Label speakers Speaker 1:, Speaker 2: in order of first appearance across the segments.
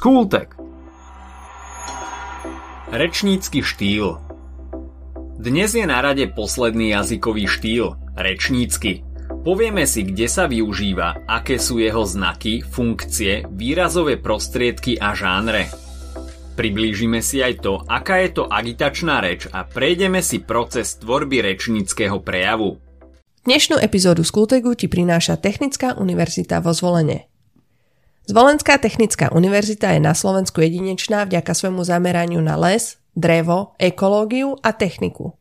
Speaker 1: Skultek Rečnícky štýl Dnes je na rade posledný jazykový štýl, rečnícky. Povieme si, kde sa využíva, aké sú jeho znaky, funkcie, výrazové prostriedky a žánre. Priblížime si aj to, aká je to agitačná reč a prejdeme si proces tvorby rečníckého prejavu.
Speaker 2: Dnešnú epizódu Skultegu ti prináša Technická univerzita vo Zvolene. Zvolenská technická univerzita je na Slovensku jedinečná vďaka svojmu zameraniu na les, drevo, ekológiu a techniku.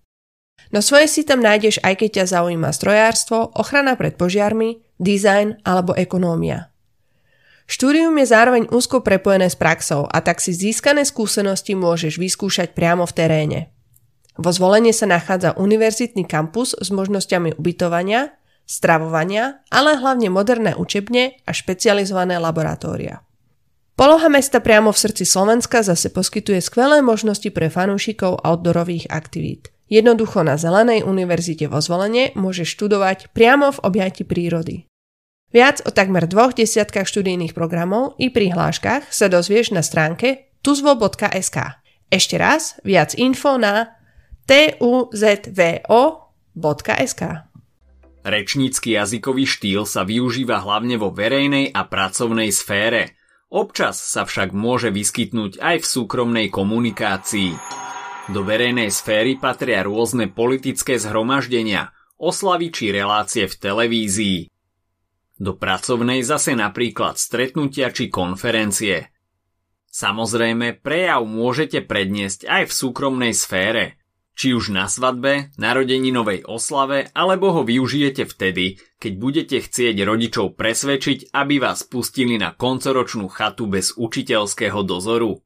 Speaker 2: No svoje si tam nájdeš aj keď ťa zaujíma strojárstvo, ochrana pred požiarmi, dizajn alebo ekonómia. Štúdium je zároveň úzko prepojené s praxou a tak si získané skúsenosti môžeš vyskúšať priamo v teréne. Vo zvolenie sa nachádza univerzitný kampus s možnosťami ubytovania, stravovania, ale hlavne moderné učebne a špecializované laboratória. Poloha mesta priamo v srdci Slovenska zase poskytuje skvelé možnosti pre fanúšikov outdoorových aktivít. Jednoducho na Zelenej univerzite vo Zvolenie môžeš študovať priamo v objati prírody. Viac o takmer dvoch desiatkách študijných programov i prihláškach sa dozvieš na stránke tuzvo.sk. Ešte raz, viac info na tuzvo.sk.
Speaker 1: Rečnícky jazykový štýl sa využíva hlavne vo verejnej a pracovnej sfére. Občas sa však môže vyskytnúť aj v súkromnej komunikácii. Do verejnej sféry patria rôzne politické zhromaždenia, oslavy či relácie v televízii. Do pracovnej zase napríklad stretnutia či konferencie. Samozrejme, prejav môžete predniesť aj v súkromnej sfére – či už na svadbe, narodeninovej oslave, alebo ho využijete vtedy, keď budete chcieť rodičov presvedčiť, aby vás pustili na koncoročnú chatu bez učiteľského dozoru.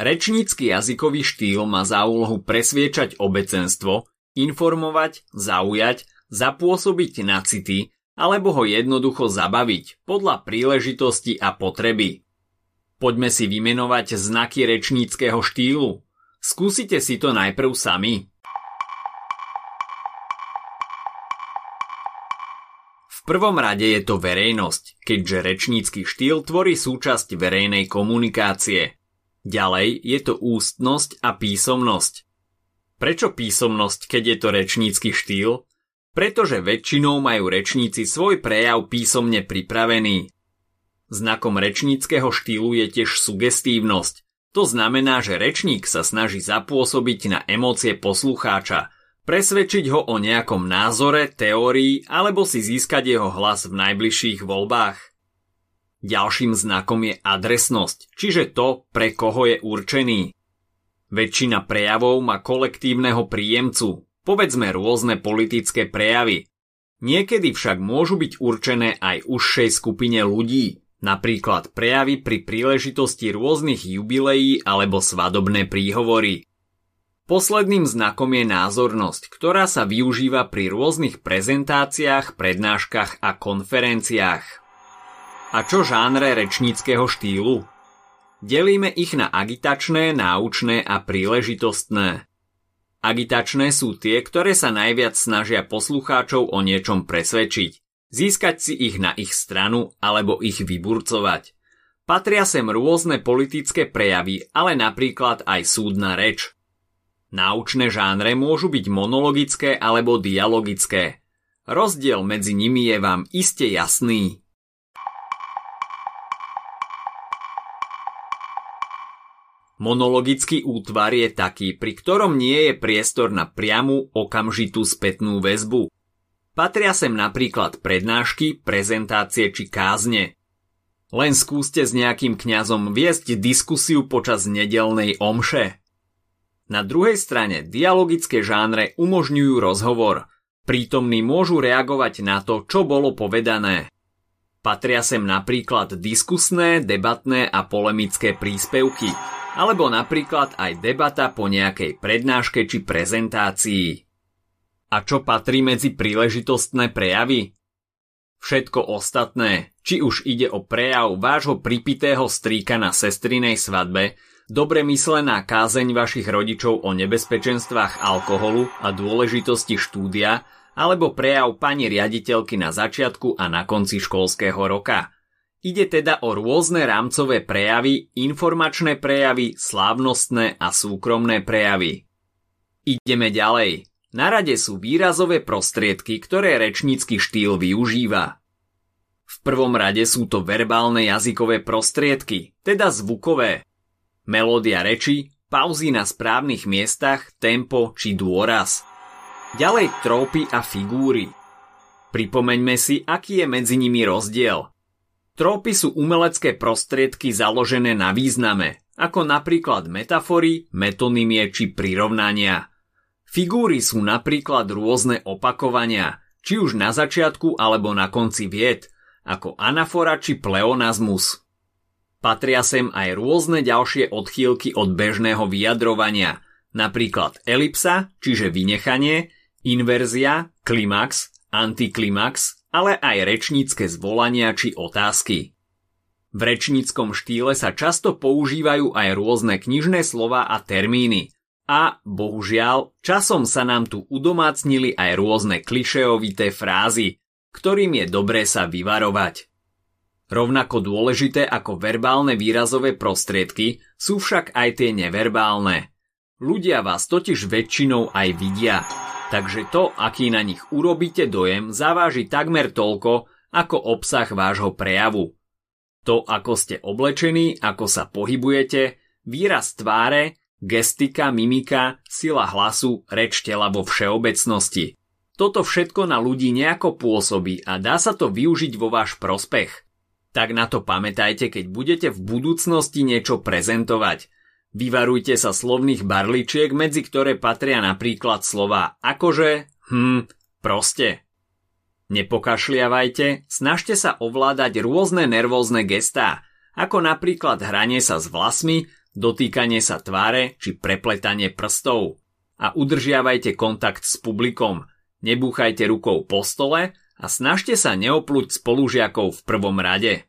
Speaker 1: Rečnícky jazykový štýl má za úlohu presviečať obecenstvo, informovať, zaujať, zapôsobiť na city, alebo ho jednoducho zabaviť podľa príležitosti a potreby. Poďme si vymenovať znaky rečníckého štýlu, Skúsite si to najprv sami. V prvom rade je to verejnosť, keďže rečnícky štýl tvorí súčasť verejnej komunikácie. Ďalej je to ústnosť a písomnosť. Prečo písomnosť, keď je to rečnícky štýl? Pretože väčšinou majú rečníci svoj prejav písomne pripravený. Znakom rečníckého štýlu je tiež sugestívnosť, to znamená, že rečník sa snaží zapôsobiť na emócie poslucháča, presvedčiť ho o nejakom názore, teórii alebo si získať jeho hlas v najbližších voľbách. Ďalším znakom je adresnosť, čiže to, pre koho je určený. Väčšina prejavov má kolektívneho príjemcu, povedzme rôzne politické prejavy. Niekedy však môžu byť určené aj užšej skupine ľudí, napríklad prejavy pri príležitosti rôznych jubileí alebo svadobné príhovory. Posledným znakom je názornosť, ktorá sa využíva pri rôznych prezentáciách, prednáškach a konferenciách. A čo žánre rečníckého štýlu? Delíme ich na agitačné, náučné a príležitostné. Agitačné sú tie, ktoré sa najviac snažia poslucháčov o niečom presvedčiť získať si ich na ich stranu alebo ich vyburcovať. Patria sem rôzne politické prejavy, ale napríklad aj súdna reč. Náučné žánre môžu byť monologické alebo dialogické. Rozdiel medzi nimi je vám iste jasný. Monologický útvar je taký, pri ktorom nie je priestor na priamu okamžitú spätnú väzbu. Patria sem napríklad prednášky, prezentácie či kázne. Len skúste s nejakým kňazom viesť diskusiu počas nedelnej omše. Na druhej strane dialogické žánre umožňujú rozhovor. Prítomní môžu reagovať na to, čo bolo povedané. Patria sem napríklad diskusné, debatné a polemické príspevky, alebo napríklad aj debata po nejakej prednáške či prezentácii. A čo patrí medzi príležitostné prejavy? Všetko ostatné, či už ide o prejav vášho pripitého strýka na sestrinej svadbe, dobre myslená kázeň vašich rodičov o nebezpečenstvách alkoholu a dôležitosti štúdia, alebo prejav pani riaditeľky na začiatku a na konci školského roka. Ide teda o rôzne rámcové prejavy, informačné prejavy, slávnostné a súkromné prejavy. Ideme ďalej. Na rade sú výrazové prostriedky, ktoré rečnícky štýl využíva. V prvom rade sú to verbálne jazykové prostriedky, teda zvukové. Melódia reči, pauzy na správnych miestach, tempo či dôraz. Ďalej trópy a figúry. Pripomeňme si, aký je medzi nimi rozdiel. Trópy sú umelecké prostriedky založené na význame, ako napríklad metafory, metonymie či prirovnania. Figúry sú napríklad rôzne opakovania, či už na začiatku alebo na konci vied, ako anafora či pleonazmus. Patria sem aj rôzne ďalšie odchýlky od bežného vyjadrovania, napríklad elipsa, čiže vynechanie, inverzia, klimax, antiklimax ale aj rečnícke zvolania či otázky. V rečníckom štýle sa často používajú aj rôzne knižné slova a termíny. A, bohužiaľ, časom sa nám tu udomácnili aj rôzne klišeovité frázy, ktorým je dobré sa vyvarovať. Rovnako dôležité ako verbálne výrazové prostriedky sú však aj tie neverbálne. Ľudia vás totiž väčšinou aj vidia. Takže to, aký na nich urobíte dojem, zaváži takmer toľko, ako obsah vášho prejavu. To, ako ste oblečení, ako sa pohybujete, výraz tváre, gestika, mimika, sila hlasu, reč tela vo všeobecnosti. Toto všetko na ľudí nejako pôsobí a dá sa to využiť vo váš prospech. Tak na to pamätajte, keď budete v budúcnosti niečo prezentovať – Vyvarujte sa slovných barličiek, medzi ktoré patria napríklad slova akože, hm, proste. Nepokašliavajte, snažte sa ovládať rôzne nervózne gestá, ako napríklad hranie sa s vlasmi, dotýkanie sa tváre či prepletanie prstov. A udržiavajte kontakt s publikom, nebúchajte rukou po stole a snažte sa neopluť spolužiakov v prvom rade.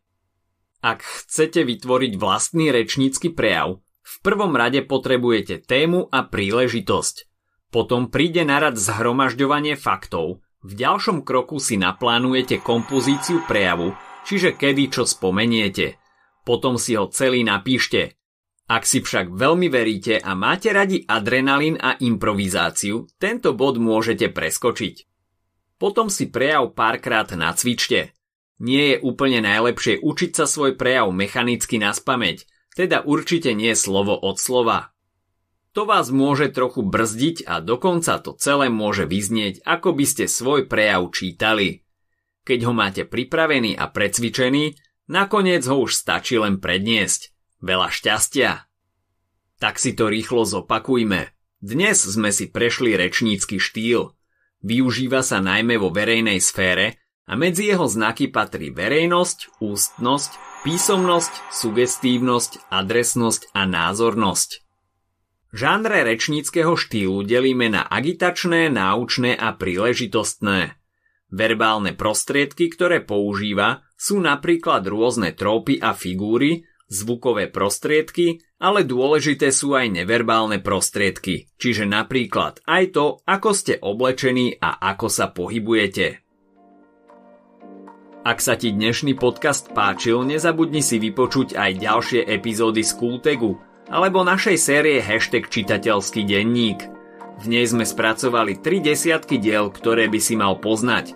Speaker 1: Ak chcete vytvoriť vlastný rečnícky prejav, v prvom rade potrebujete tému a príležitosť. Potom príde na rad zhromažďovanie faktov. V ďalšom kroku si naplánujete kompozíciu prejavu, čiže kedy čo spomeniete. Potom si ho celý napíšte. Ak si však veľmi veríte a máte radi adrenalín a improvizáciu, tento bod môžete preskočiť. Potom si prejav párkrát nacvičte. Nie je úplne najlepšie učiť sa svoj prejav mechanicky na spameť, teda určite nie slovo od slova. To vás môže trochu brzdiť a dokonca to celé môže vyznieť, ako by ste svoj prejav čítali. Keď ho máte pripravený a precvičený, nakoniec ho už stačí len predniesť. Veľa šťastia! Tak si to rýchlo zopakujme. Dnes sme si prešli rečnícky štýl. Využíva sa najmä vo verejnej sfére a medzi jeho znaky patrí verejnosť, ústnosť, písomnosť, sugestívnosť, adresnosť a názornosť. Žánre rečníckého štýlu delíme na agitačné, náučné a príležitostné. Verbálne prostriedky, ktoré používa, sú napríklad rôzne trópy a figúry, zvukové prostriedky, ale dôležité sú aj neverbálne prostriedky, čiže napríklad aj to, ako ste oblečení a ako sa pohybujete. Ak sa ti dnešný podcast páčil, nezabudni si vypočuť aj ďalšie epizódy z Kultegu alebo našej série Hashtag čitateľský denník. V nej sme spracovali tri desiatky diel, ktoré by si mal poznať.